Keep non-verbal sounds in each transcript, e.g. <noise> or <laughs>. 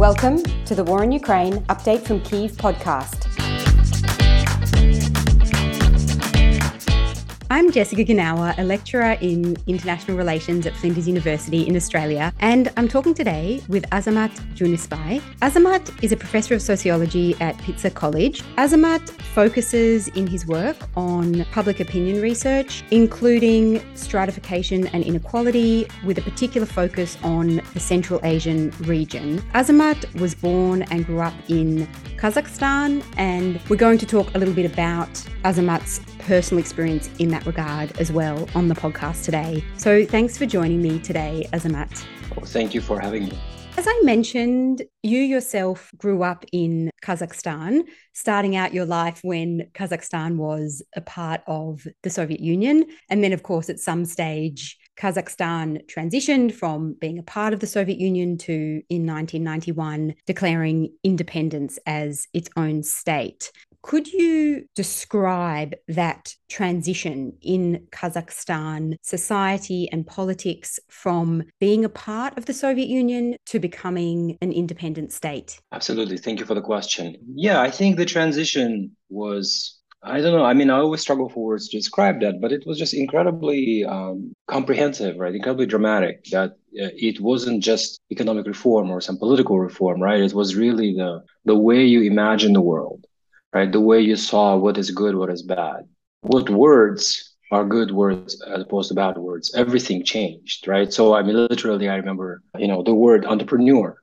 Welcome to the War in Ukraine Update from Kiev podcast. I'm Jessica Genauer, a lecturer in international relations at Flinders University in Australia, and I'm talking today with Azamat Junisbai. Azamat is a professor of sociology at Pitzer College. Azamat focuses in his work on public opinion research, including stratification and inequality, with a particular focus on the Central Asian region. Azamat was born and grew up in Kazakhstan, and we're going to talk a little bit about Azamat's personal experience in that regard as well on the podcast today. So thanks for joining me today, Azamat. Well, thank you for having me. As I mentioned, you yourself grew up in Kazakhstan, starting out your life when Kazakhstan was a part of the Soviet Union. And then, of course, at some stage, Kazakhstan transitioned from being a part of the Soviet Union to, in 1991, declaring independence as its own state. Could you describe that transition in Kazakhstan society and politics from being a part of the Soviet Union to becoming an independent state? Absolutely. Thank you for the question. Yeah, I think the transition was I don't know. I mean, I always struggle for words to describe that, but it was just incredibly um, comprehensive, right? Incredibly dramatic. That uh, it wasn't just economic reform or some political reform, right? It was really the the way you imagine the world, right? The way you saw what is good, what is bad, what words are good words as opposed to bad words. Everything changed, right? So I mean, literally, I remember, you know, the word entrepreneur.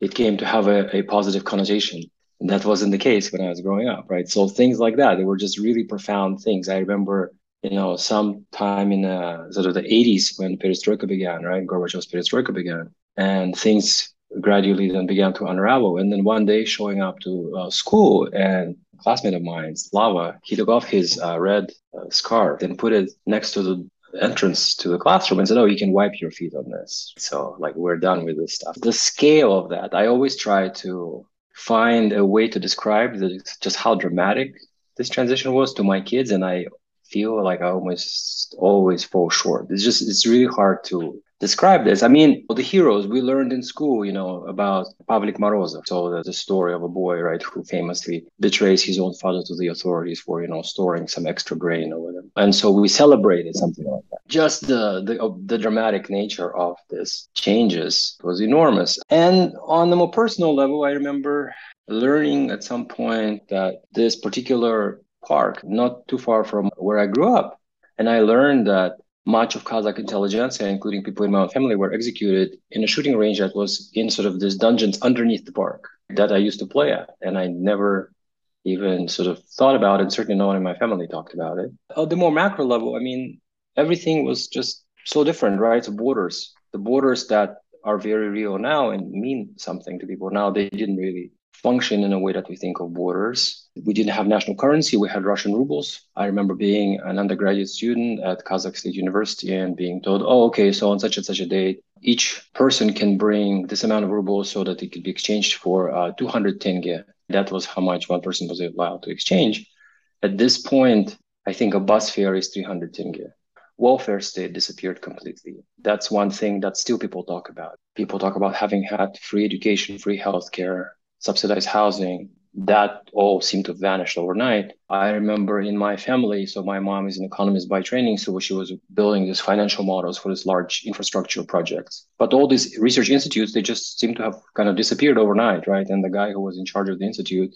It came to have a, a positive connotation. And that wasn't the case when I was growing up, right? So things like that, they were just really profound things. I remember, you know, sometime in uh, sort of the 80s when perestroika began, right? Gorbachev's perestroika began, and things gradually then began to unravel. And then one day showing up to uh, school and classmate of mine, Slava, he took off his uh, red uh, scarf and put it next to the entrance to the classroom and said, Oh, you can wipe your feet on this. So, like, we're done with this stuff. The scale of that, I always try to find a way to describe the, just how dramatic this transition was to my kids. And I feel like I almost always fall short. It's just, it's really hard to describe this. I mean, the heroes we learned in school, you know, about Pavlik Morozov. So the, the story of a boy, right, who famously betrays his own father to the authorities for, you know, storing some extra grain or whatever. And so we celebrated something like that. Just the the, the dramatic nature of this changes was enormous. And on the more personal level, I remember learning at some point that this particular park, not too far from where I grew up, and I learned that much of Kazakh intelligentsia, including people in my own family, were executed in a shooting range that was in sort of these dungeons underneath the park that I used to play at. And I never even sort of thought about it. Certainly no one in my family talked about it. At the more macro level, I mean, everything was just so different, right? The borders, the borders that are very real now and mean something to people now, they didn't really function in a way that we think of borders. We didn't have national currency, we had Russian rubles. I remember being an undergraduate student at Kazakh State University and being told, oh, okay, so on such and such a date, each person can bring this amount of rubles so that it could be exchanged for uh, 200 tenge. That was how much one person was allowed to exchange. At this point, I think a bus fare is 300 tenge. Welfare state disappeared completely. That's one thing that still people talk about. People talk about having had free education, free healthcare, subsidized housing, that all seemed to vanish overnight. I remember in my family, so my mom is an economist by training, so she was building these financial models for these large infrastructure projects. But all these research institutes, they just seem to have kind of disappeared overnight, right? And the guy who was in charge of the institute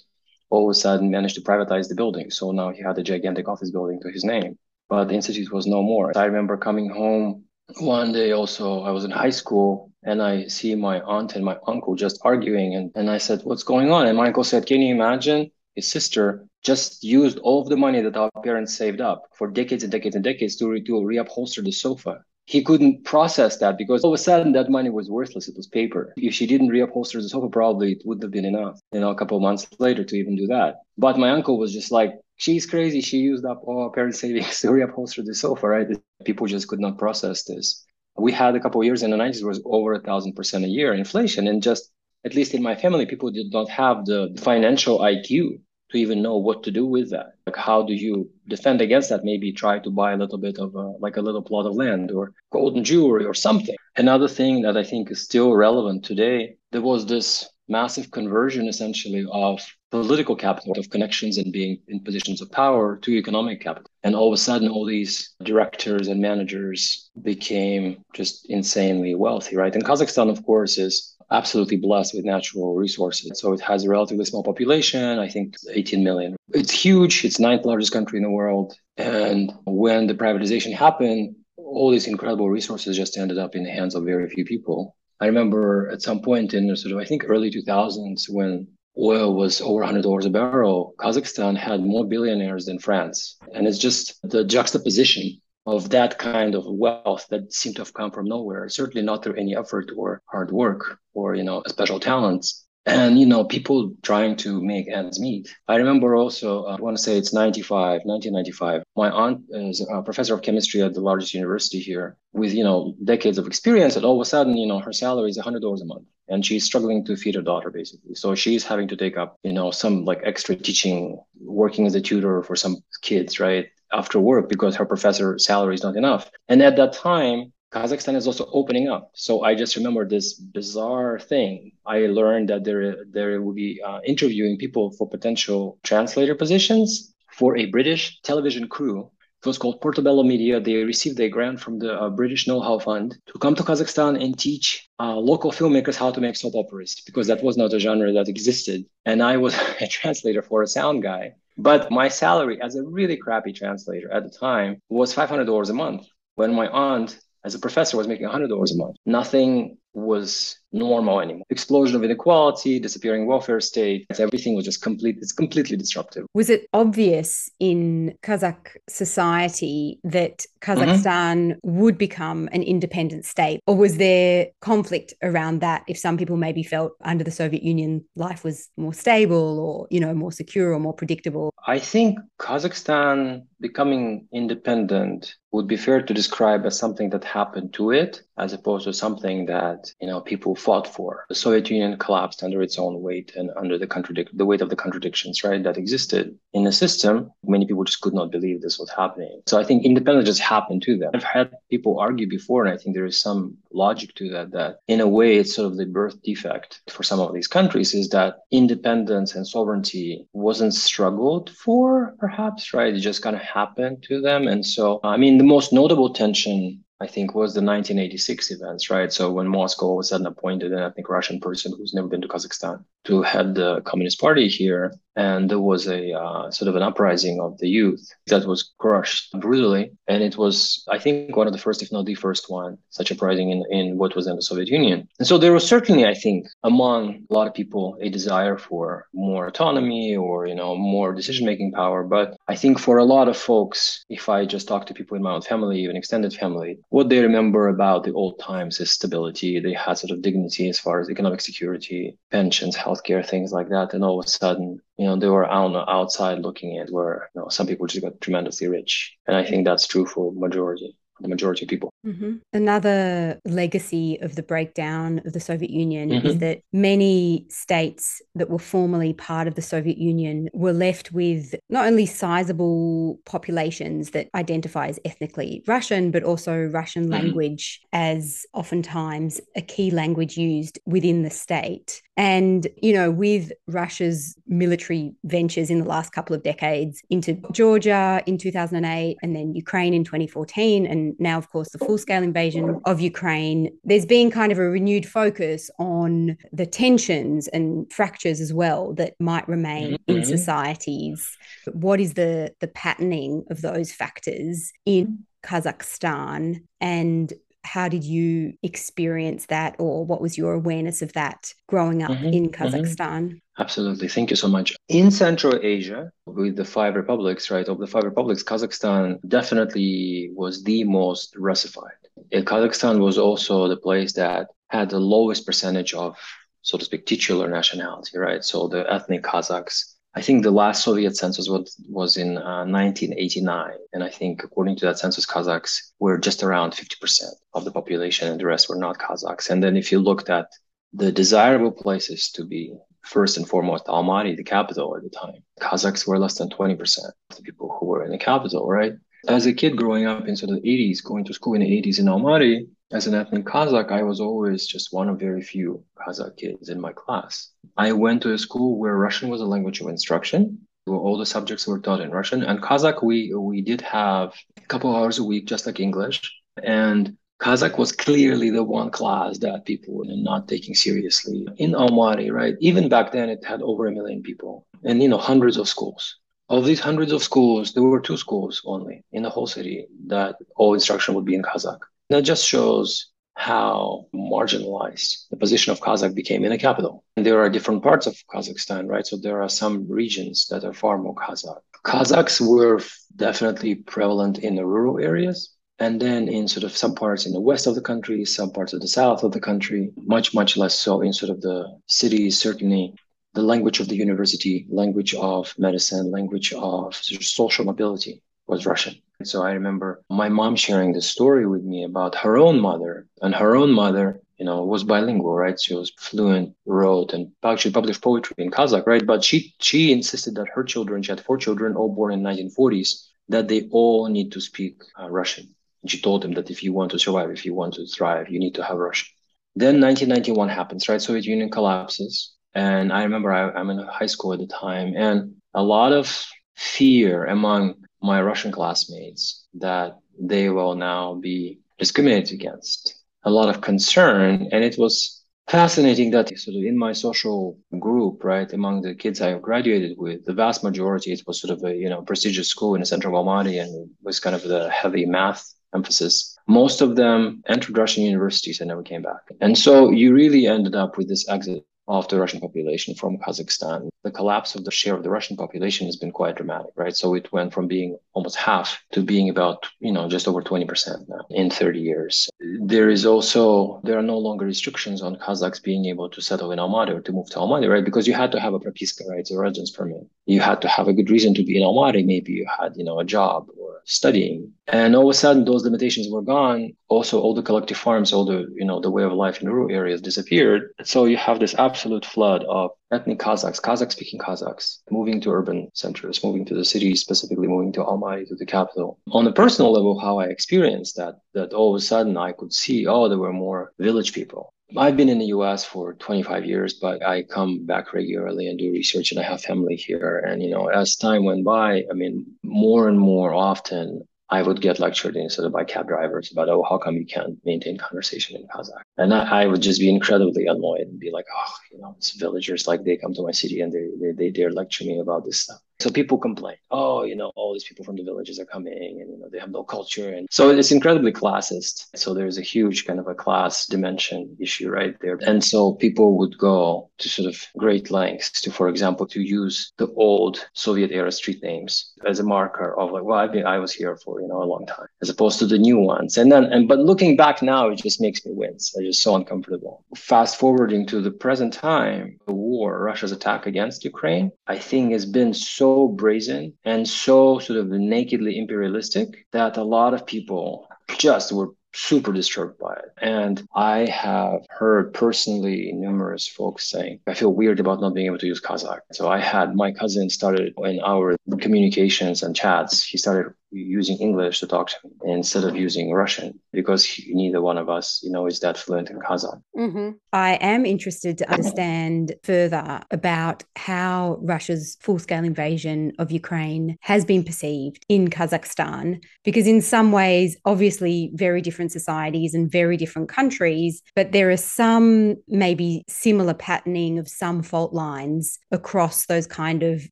all of a sudden managed to privatize the building. So now he had a gigantic office building to his name, but the institute was no more. I remember coming home one day also, I was in high school and I see my aunt and my uncle just arguing. And, and I said, What's going on? And my uncle said, Can you imagine? His sister just used all of the money that our parents saved up for decades and decades and decades to, re- to reupholster the sofa. He couldn't process that because all of a sudden that money was worthless. It was paper. If she didn't reupholster the sofa, probably it wouldn't have been enough, you know, a couple of months later to even do that. But my uncle was just like, she's crazy. She used up all her parents' <laughs> savings to reupholster the sofa, right? People just could not process this. We had a couple of years in the 90s was over a thousand percent a year inflation. And just, at least in my family, people did not have the financial IQ to even know what to do with that. Like, how do you defend against that? Maybe try to buy a little bit of a, like a little plot of land or golden jewelry or something. Another thing that I think is still relevant today, there was this massive conversion essentially of political capital, of connections and being in positions of power to economic capital. And all of a sudden, all these directors and managers became just insanely wealthy, right? And Kazakhstan, of course, is absolutely blessed with natural resources. So it has a relatively small population, I think 18 million. It's huge. It's ninth largest country in the world. And when the privatization happened, all these incredible resources just ended up in the hands of very few people. I remember at some point in the sort of, I think early 2000s when oil was over $100 a barrel, Kazakhstan had more billionaires than France. And it's just the juxtaposition of that kind of wealth that seemed to have come from nowhere, certainly not through any effort or hard work or, you know, special talents. And, you know, people trying to make ends meet. I remember also, uh, I want to say it's 95, 1995. My aunt is a professor of chemistry at the largest university here with, you know, decades of experience. And all of a sudden, you know, her salary is $100 a month and she's struggling to feed her daughter basically so she's having to take up you know some like extra teaching working as a tutor for some kids right after work because her professor salary is not enough. And at that time, Kazakhstan is also opening up. So I just remember this bizarre thing. I learned that there there will be uh, interviewing people for potential translator positions for a British television crew. It was called Portobello Media. They received a grant from the uh, British Know-how Fund to come to Kazakhstan and teach uh, local filmmakers how to make soap operas because that was not a genre that existed. And I was <laughs> a translator for a sound guy. But my salary as a really crappy translator at the time was $500 a month when my aunt as a professor was making $100 a month. Nothing was normal anymore. Explosion of inequality, disappearing welfare state, everything was just complete, it's completely disruptive. Was it obvious in Kazakh society that Kazakhstan mm-hmm. would become an independent state? Or was there conflict around that if some people maybe felt under the Soviet Union life was more stable or, you know, more secure or more predictable? I think Kazakhstan becoming independent would be fair to describe as something that happened to it as opposed to something that, you know, people fought for. The Soviet Union collapsed under its own weight and under the contradict the weight of the contradictions, right, that existed in the system. Many people just could not believe this was happening. So I think independence just happened to them. I've had people argue before, and I think there is some logic to that, that in a way it's sort of the birth defect for some of these countries is that independence and sovereignty wasn't struggled for, perhaps, right? It just kind of happened to them. And so, I mean, the most notable tension I think was the 1986 events, right? So when Moscow a sudden appointed an ethnic Russian person who's never been to Kazakhstan to head the Communist Party here, and there was a uh, sort of an uprising of the youth that was crushed brutally, and it was, I think, one of the first, if not the first one, such uprising in in what was then the Soviet Union. And so there was certainly, I think, among a lot of people, a desire for more autonomy or you know more decision making power. But I think for a lot of folks, if I just talk to people in my own family, even extended family, what they remember about the old times is stability. They had sort of dignity as far as economic security, pensions, healthcare, things like that. And all of a sudden, you know, they were on the outside looking at where you know, some people just got tremendously rich. And I think that's true for majority the majority of people. Mm-hmm. Another legacy of the breakdown of the Soviet Union mm-hmm. is that many states that were formerly part of the Soviet Union were left with not only sizable populations that identify as ethnically Russian, but also Russian mm-hmm. language as oftentimes a key language used within the state. And, you know, with Russia's military ventures in the last couple of decades into Georgia in 2008 and then Ukraine in 2014 and now, of course, the full scale invasion of Ukraine, there's been kind of a renewed focus on the tensions and fractures as well that might remain mm-hmm. in societies. What is the, the patterning of those factors in Kazakhstan? And how did you experience that or what was your awareness of that growing up mm-hmm, in mm-hmm. Kazakhstan? Mm-hmm. Absolutely. Thank you so much. In Central Asia, with the five republics, right, of the five republics, Kazakhstan definitely was the most Russified. Kazakhstan was also the place that had the lowest percentage of, so to speak, titular nationality, right? So the ethnic Kazakhs I think the last Soviet census was, was in uh, 1989. And I think according to that census, Kazakhs were just around 50% of the population and the rest were not Kazakhs. And then if you looked at the desirable places to be, first and foremost, Almaty, the capital at the time, Kazakhs were less than 20% of the people who were in the capital, right? As a kid growing up in sort of the 80s, going to school in the 80s in Almaty, As an ethnic Kazakh, I was always just one of very few Kazakh kids in my class. I went to a school where Russian was a language of instruction. All the subjects were taught in Russian. And Kazakh, we we did have a couple hours a week, just like English. And Kazakh was clearly the one class that people were not taking seriously. In Almaty, right? Even back then, it had over a million people and, you know, hundreds of schools. Of these hundreds of schools, there were two schools only in the whole city that all instruction would be in Kazakh. That just shows how marginalized the position of Kazakh became in the capital. And there are different parts of Kazakhstan, right? So there are some regions that are far more Kazakh. Kazakhs were definitely prevalent in the rural areas, and then in sort of some parts in the west of the country, some parts of the south of the country, much, much less so in sort of the cities, certainly the language of the university, language of medicine, language of social mobility was Russian. So I remember my mom sharing the story with me about her own mother, and her own mother, you know, was bilingual, right? She was fluent, wrote, and actually published poetry in Kazakh, right? But she she insisted that her children, she had four children, all born in 1940s, that they all need to speak uh, Russian. And she told them that if you want to survive, if you want to thrive, you need to have Russian. Then 1991 happens, right? Soviet Union collapses. And I remember I, I'm in high school at the time, and a lot of fear among my Russian classmates that they will now be discriminated against. A lot of concern. And it was fascinating that sort of in my social group, right, among the kids I graduated with, the vast majority, it was sort of a, you know, prestigious school in the center of Almaty and was kind of the heavy math emphasis. Most of them entered Russian universities and never came back. And so you really ended up with this exit of the Russian population from Kazakhstan. The collapse of the share of the Russian population has been quite dramatic, right? So it went from being almost half to being about, you know, just over 20% now in 30 years. There is also, there are no longer restrictions on Kazakhs being able to settle in Almaty or to move to Almaty, right? Because you had to have a propiska, right? A residence permit. You had to have a good reason to be in Almaty. Maybe you had, you know, a job studying. And all of a sudden those limitations were gone. Also, all the collective farms, all the, you know, the way of life in rural areas disappeared. So you have this absolute flood of ethnic Kazakhs, Kazakh speaking Kazakhs, moving to urban centers, moving to the cities, specifically moving to Almaty, to the capital. On a personal level, how I experienced that, that all of a sudden I could see, oh, there were more village people. I've been in the US for 25 years, but I come back regularly and do research and I have family here. And, you know, as time went by, I mean, more and more often, I would get lectured instead of by cab drivers about, oh, how come you can't maintain conversation in Kazakh? And I, I, would just be incredibly annoyed and be like, oh, you know, it's villagers, like they come to my city and they, they, they dare lecture me about this stuff. So people complain, oh, you know, all these people from the villages are coming and, you know, they have no culture. And so it's incredibly classist. So there's a huge kind of a class dimension issue right there. And so people would go to sort of great lengths to, for example, to use the old Soviet era street names as a marker of like, well, I've been, I was here for, you know, a long time as opposed to the new ones. And then, and, but looking back now, it just makes me wince. I just so uncomfortable. Fast forwarding to the present time, the war, Russia's attack against Ukraine, I think has been so brazen and so sort of nakedly imperialistic that a lot of people just were super disturbed by it. And I have heard personally numerous folks saying, I feel weird about not being able to use Kazakh. So I had my cousin started in our communications and chats, he started using English to talk to me instead of using Russian because he, neither one of us, you know, is that fluent in Kazakh. Mm-hmm. I am interested to understand further about how Russia's full scale invasion of Ukraine has been perceived in Kazakhstan, because in some ways, obviously, very different societies and very different countries, but there are some maybe similar patterning of some fault lines across those kind of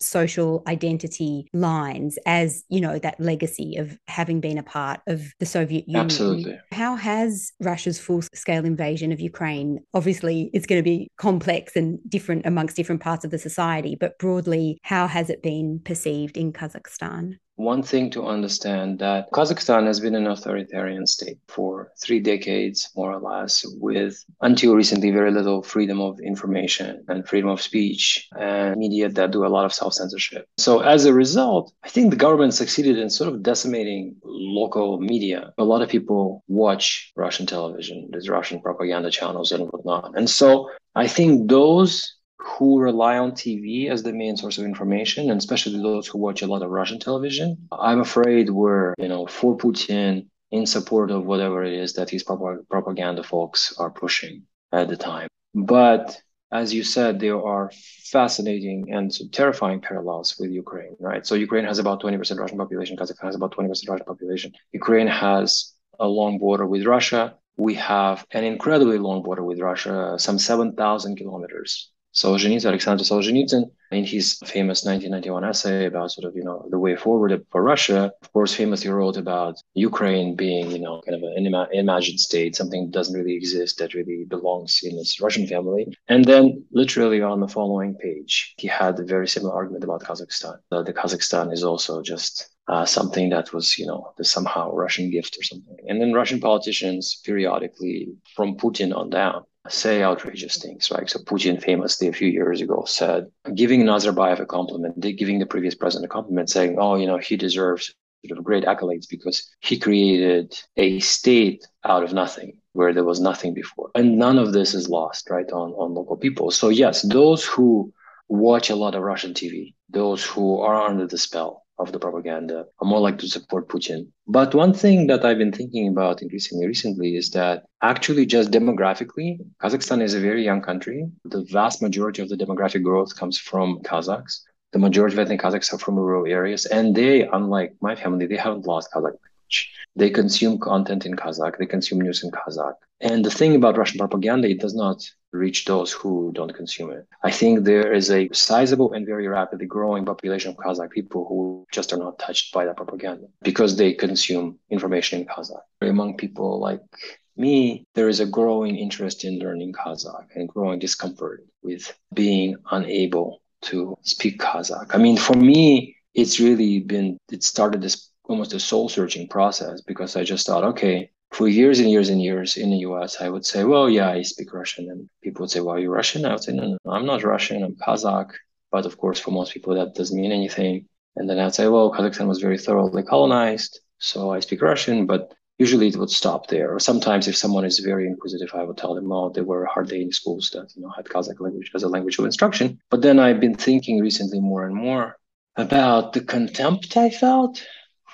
social identity lines as, you know, that legacy legacy of having been a part of the Soviet Union. Absolutely. How has Russia's full scale invasion of Ukraine, obviously, it's going to be complex and different amongst different parts of the society, but broadly, how has it been perceived in Kazakhstan? One thing to understand that Kazakhstan has been an authoritarian state for three decades, more or less, with until recently very little freedom of information and freedom of speech and media that do a lot of self censorship. So, as a result, I think the government succeeded in sort of decimating local media. A lot of people watch Russian television, there's Russian propaganda channels and whatnot. And so, I think those who rely on TV as the main source of information, and especially those who watch a lot of Russian television, I'm afraid were, you know, for Putin in support of whatever it is that these propaganda folks are pushing at the time. But as you said, there are fascinating and terrifying parallels with Ukraine, right? So Ukraine has about 20% Russian population, Kazakhstan has about 20% Russian population. Ukraine has a long border with Russia. We have an incredibly long border with Russia, some 7,000 kilometers. Solzhenitsyn, Alexander Solzhenitsyn, in his famous 1991 essay about sort of, you know, the way forward for Russia, of course, famously wrote about Ukraine being, you know, kind of an ima- imagined state, something that doesn't really exist that really belongs in this Russian family. And then literally on the following page, he had a very similar argument about Kazakhstan. That the Kazakhstan is also just uh, something that was, you know, the somehow Russian gift or something. And then Russian politicians periodically, from Putin on down, say outrageous things, right? So Putin famously a few years ago said, giving Nazarbayev a compliment, giving the previous president a compliment, saying, oh, you know, he deserves sort of great accolades because he created a state out of nothing where there was nothing before. And none of this is lost, right, on, on local people. So yes, those who watch a lot of Russian TV, those who are under the spell of the propaganda are more likely to support Putin. But one thing that I've been thinking about increasingly recently is that actually just demographically, Kazakhstan is a very young country. The vast majority of the demographic growth comes from Kazakhs. The majority of ethnic Kazakhs are from rural areas, and they, unlike my family, they haven't lost Kazakh language. They consume content in Kazakh, they consume news in Kazakh. And the thing about Russian propaganda, it does not reach those who don't consume it. I think there is a sizable and very rapidly growing population of Kazakh people who just are not touched by that propaganda because they consume information in Kazakh. Among people like me, there is a growing interest in learning Kazakh and growing discomfort with being unable to speak Kazakh. I mean, for me, it's really been, it started this almost a soul searching process because I just thought, okay, for years and years and years in the US, I would say, well, yeah, I speak Russian. And people would say, well, are you're Russian? I would say, no, no, I'm not Russian. I'm Kazakh. But of course, for most people, that doesn't mean anything. And then I'd say, well, Kazakhstan was very thoroughly colonized. So I speak Russian, but usually it would stop there. Or sometimes if someone is very inquisitive, I would tell them, oh, there were hardly any schools that, you know, had Kazakh language as a language of instruction. But then I've been thinking recently more and more about the contempt I felt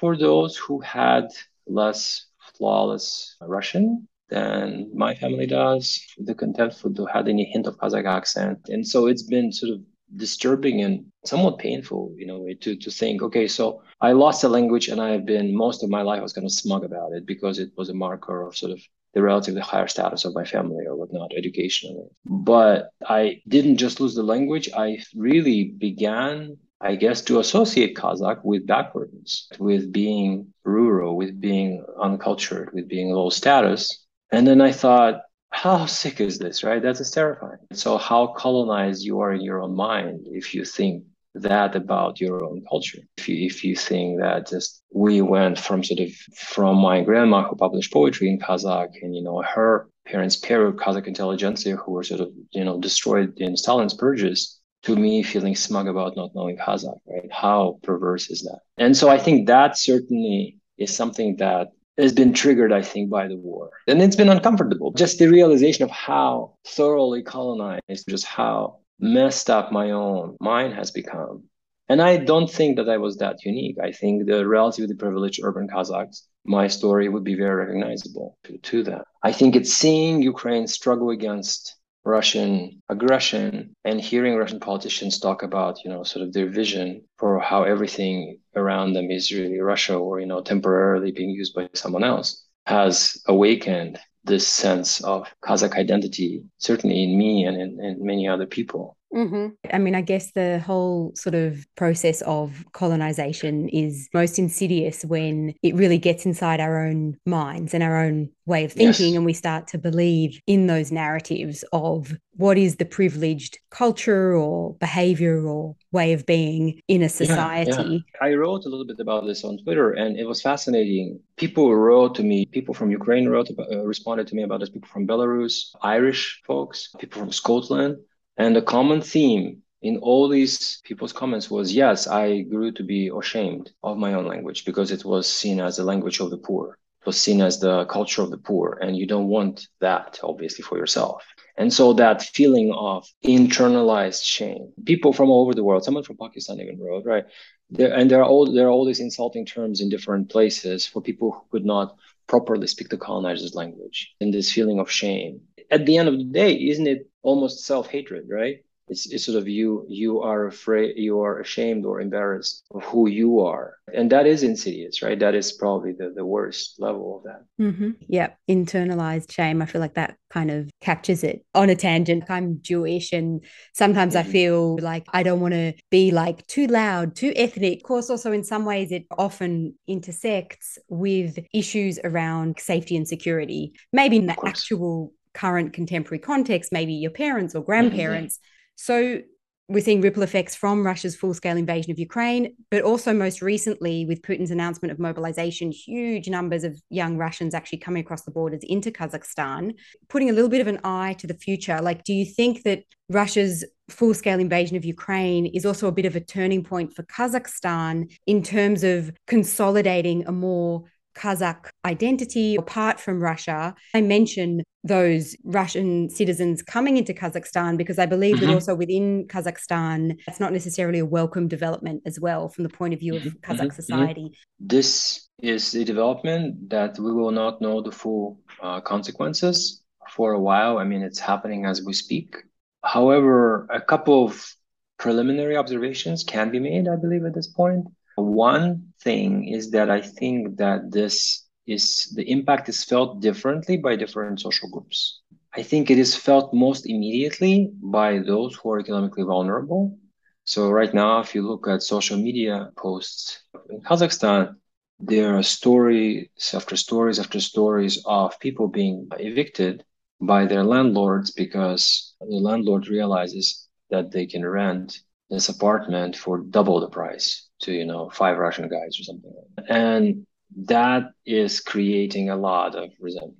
for those who had less flawless Russian than my family does. The contempt for who had any hint of Kazakh accent. And so it's been sort of disturbing and somewhat painful, you know, to, to think, okay, so I lost a language and I've been most of my life I was kind of smug about it because it was a marker of sort of the relatively higher status of my family or whatnot educationally. But I didn't just lose the language. I really began I guess, to associate Kazakh with backwardness, with being rural, with being uncultured, with being low status. And then I thought, how sick is this, right? That is terrifying. So, how colonized you are in your own mind if you think that about your own culture. If you, if you think that just we went from sort of from my grandma who published poetry in Kazakh and, you know, her parents pair Kazakh intelligentsia who were sort of, you know, destroyed in Stalin's purges to me feeling smug about not knowing Kazakh, right? How perverse is that? And so I think that certainly is something that has been triggered, I think, by the war. And it's been uncomfortable. Just the realization of how thoroughly colonized, just how messed up my own mind has become. And I don't think that I was that unique. I think the relatively privileged urban Kazakhs, my story would be very recognizable to, to them. I think it's seeing Ukraine struggle against Russian aggression and hearing Russian politicians talk about, you know, sort of their vision for how everything around them is really Russia or, you know, temporarily being used by someone else has awakened this sense of Kazakh identity, certainly in me and in, in many other people. Mm-hmm. I mean, I guess the whole sort of process of colonization is most insidious when it really gets inside our own minds and our own way of thinking, yes. and we start to believe in those narratives of what is the privileged culture or behavior or way of being in a society. Yeah, yeah. I wrote a little bit about this on Twitter, and it was fascinating. People wrote to me, people from Ukraine wrote, uh, responded to me about this, people from Belarus, Irish folks, people from Scotland and the common theme in all these people's comments was yes, I grew to be ashamed of my own language because it was seen as the language of the poor. It was seen as the culture of the poor. And you don't want that, obviously, for yourself. And so that feeling of internalized shame, people from all over the world, someone from Pakistan even wrote, right? There, and there are all there are all these insulting terms in different places for people who could not properly speak the colonizer's language and this feeling of shame. At the end of the day, isn't it almost self-hatred, right? It's, it's sort of you you are afraid you are ashamed or embarrassed of who you are. And that is insidious right? That is probably the, the worst level of that. Mm-hmm. yeah internalized shame. I feel like that kind of captures it on a tangent. I'm jewish and sometimes mm-hmm. i feel like i don't want to be like too loud too ethnic. Of course also in some ways it often intersects with issues around safety and security. Maybe in the actual current contemporary context maybe your parents or mm-hmm. grandparents mm-hmm so we're seeing ripple effects from Russia's full scale invasion of Ukraine, but also most recently with Putin's announcement of mobilization, huge numbers of young Russians actually coming across the borders into Kazakhstan, putting a little bit of an eye to the future. Like, do you think that Russia's full scale invasion of Ukraine is also a bit of a turning point for Kazakhstan in terms of consolidating a more Kazakh identity apart from Russia. I mention those Russian citizens coming into Kazakhstan because I believe mm-hmm. that also within Kazakhstan, that's not necessarily a welcome development as well from the point of view of mm-hmm. Kazakh mm-hmm. society. This is a development that we will not know the full uh, consequences for a while. I mean, it's happening as we speak. However, a couple of preliminary observations can be made, I believe, at this point. One thing is that I think that this is the impact is felt differently by different social groups. I think it is felt most immediately by those who are economically vulnerable. So right now, if you look at social media posts in Kazakhstan, there are stories after stories after stories of people being evicted by their landlords because the landlord realizes that they can rent this apartment for double the price to you know five Russian guys or something. And that is creating a lot of resentment.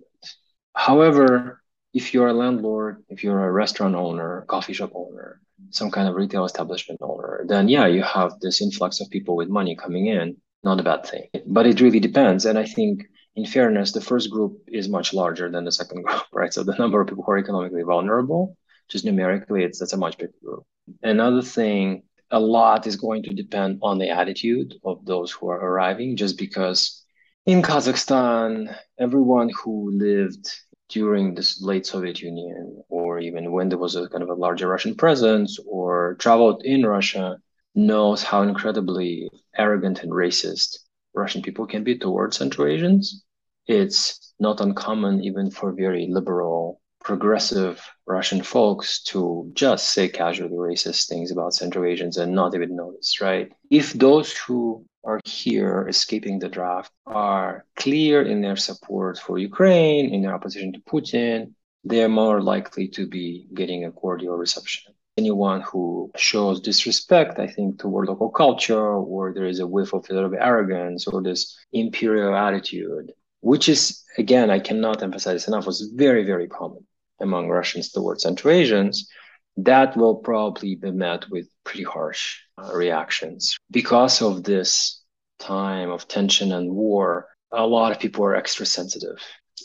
However, if you're a landlord, if you're a restaurant owner, coffee shop owner, some kind of retail establishment owner, then yeah, you have this influx of people with money coming in. Not a bad thing. But it really depends. And I think in fairness, the first group is much larger than the second <laughs> group, right? So the number of people who are economically vulnerable, just numerically, it's that's a much bigger group. Another thing a lot is going to depend on the attitude of those who are arriving, just because in Kazakhstan, everyone who lived during this late Soviet Union, or even when there was a kind of a larger Russian presence, or traveled in Russia, knows how incredibly arrogant and racist Russian people can be towards Central Asians. It's not uncommon, even for very liberal progressive Russian folks to just say casually racist things about Central Asians and not even notice, right? If those who are here escaping the draft are clear in their support for Ukraine, in their opposition to Putin, they're more likely to be getting a cordial reception. Anyone who shows disrespect, I think, toward local culture, or there is a whiff of a little bit arrogance or this imperial attitude, which is, again, I cannot emphasize enough, was very, very common among Russians towards Central Asians, that will probably be met with pretty harsh uh, reactions. Because of this time of tension and war, a lot of people are extra sensitive.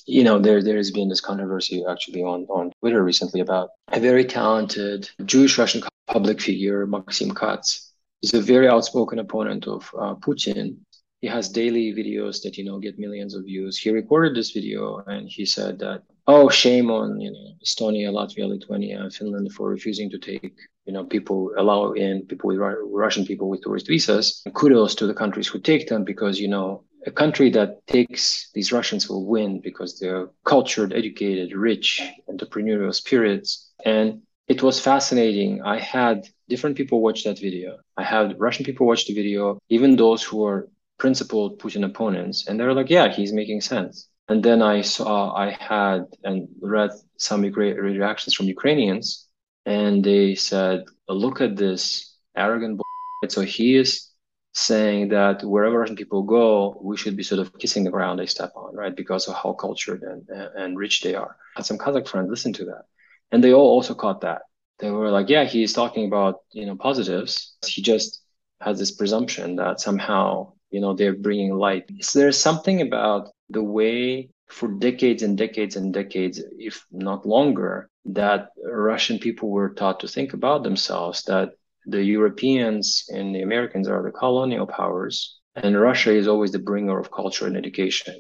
You know, there there has been this controversy actually on, on Twitter recently about a very talented Jewish Russian public figure, Maxim Katz. He's a very outspoken opponent of uh, Putin, he has daily videos that you know get millions of views. He recorded this video and he said that oh shame on you know estonia latvia lithuania finland for refusing to take you know people allow in people with russian people with tourist visas. And kudos to the countries who take them because you know a country that takes these russians will win because they're cultured educated rich entrepreneurial spirits. And it was fascinating. I had different people watch that video. I had russian people watch the video. Even those who are principled Putin opponents, and they were like, "Yeah, he's making sense." And then I saw, I had and read some reactions from Ukrainians, and they said, "Look at this arrogant." Bullshit. So he is saying that wherever Russian people go, we should be sort of kissing the ground they step on, right? Because of how cultured and, and rich they are. I had some Kazakh friends listen to that, and they all also caught that. They were like, "Yeah, he's talking about you know positives. He just has this presumption that somehow you know they're bringing light is there something about the way for decades and decades and decades if not longer that russian people were taught to think about themselves that the europeans and the americans are the colonial powers and russia is always the bringer of culture and education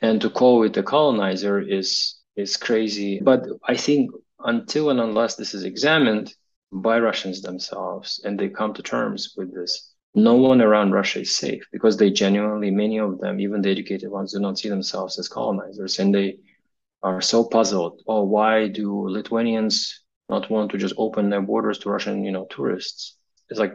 And to call it the colonizer is is crazy. But I think until and unless this is examined by Russians themselves and they come to terms with this, no one around Russia is safe because they genuinely, many of them, even the educated ones, do not see themselves as colonizers. And they are so puzzled. Oh, why do Lithuanians not want to just open their borders to Russian, you know, tourists? It's like,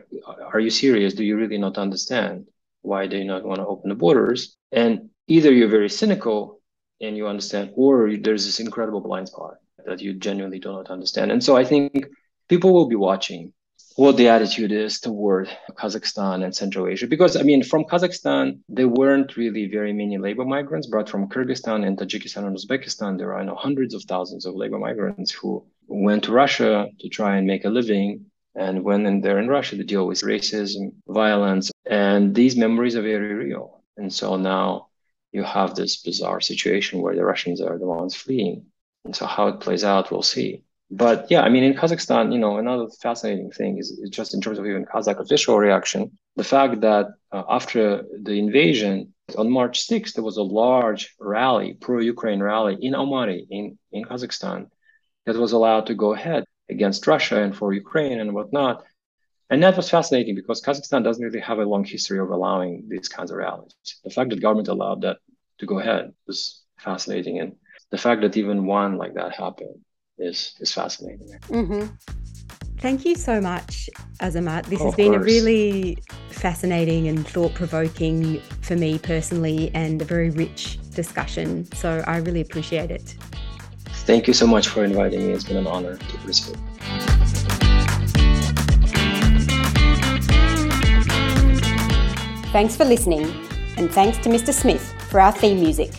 are you serious? Do you really not understand why they not want to open the borders? And either you're very cynical and you understand, or there's this incredible blind spot that you genuinely do not understand. And so I think people will be watching what the attitude is toward Kazakhstan and Central Asia. Because, I mean, from Kazakhstan, there weren't really very many labor migrants, but from Kyrgyzstan and Tajikistan and Uzbekistan, there are I know, hundreds of thousands of labor migrants who went to Russia to try and make a living. And when they're in Russia, they deal with racism, violence, and these memories are very real. And so now you have this bizarre situation where the Russians are the ones fleeing. And so how it plays out, we'll see. But yeah, I mean, in Kazakhstan, you know, another fascinating thing is, is just in terms of even Kazakh official reaction, the fact that uh, after the invasion on March 6th, there was a large rally, pro-Ukraine rally in Almaty in, in Kazakhstan that was allowed to go ahead against Russia and for Ukraine and whatnot. And that was fascinating because Kazakhstan doesn't really have a long history of allowing these kinds of rallies. The fact that government allowed that to go ahead was fascinating. And the fact that even one like that happened is is fascinating. Mm-hmm. Thank you so much, Azamat. This has been course. a really fascinating and thought provoking for me personally and a very rich discussion. So I really appreciate it. Thank you so much for inviting me. It's been an honor to participate. Thanks for listening, and thanks to Mr. Smith for our theme music.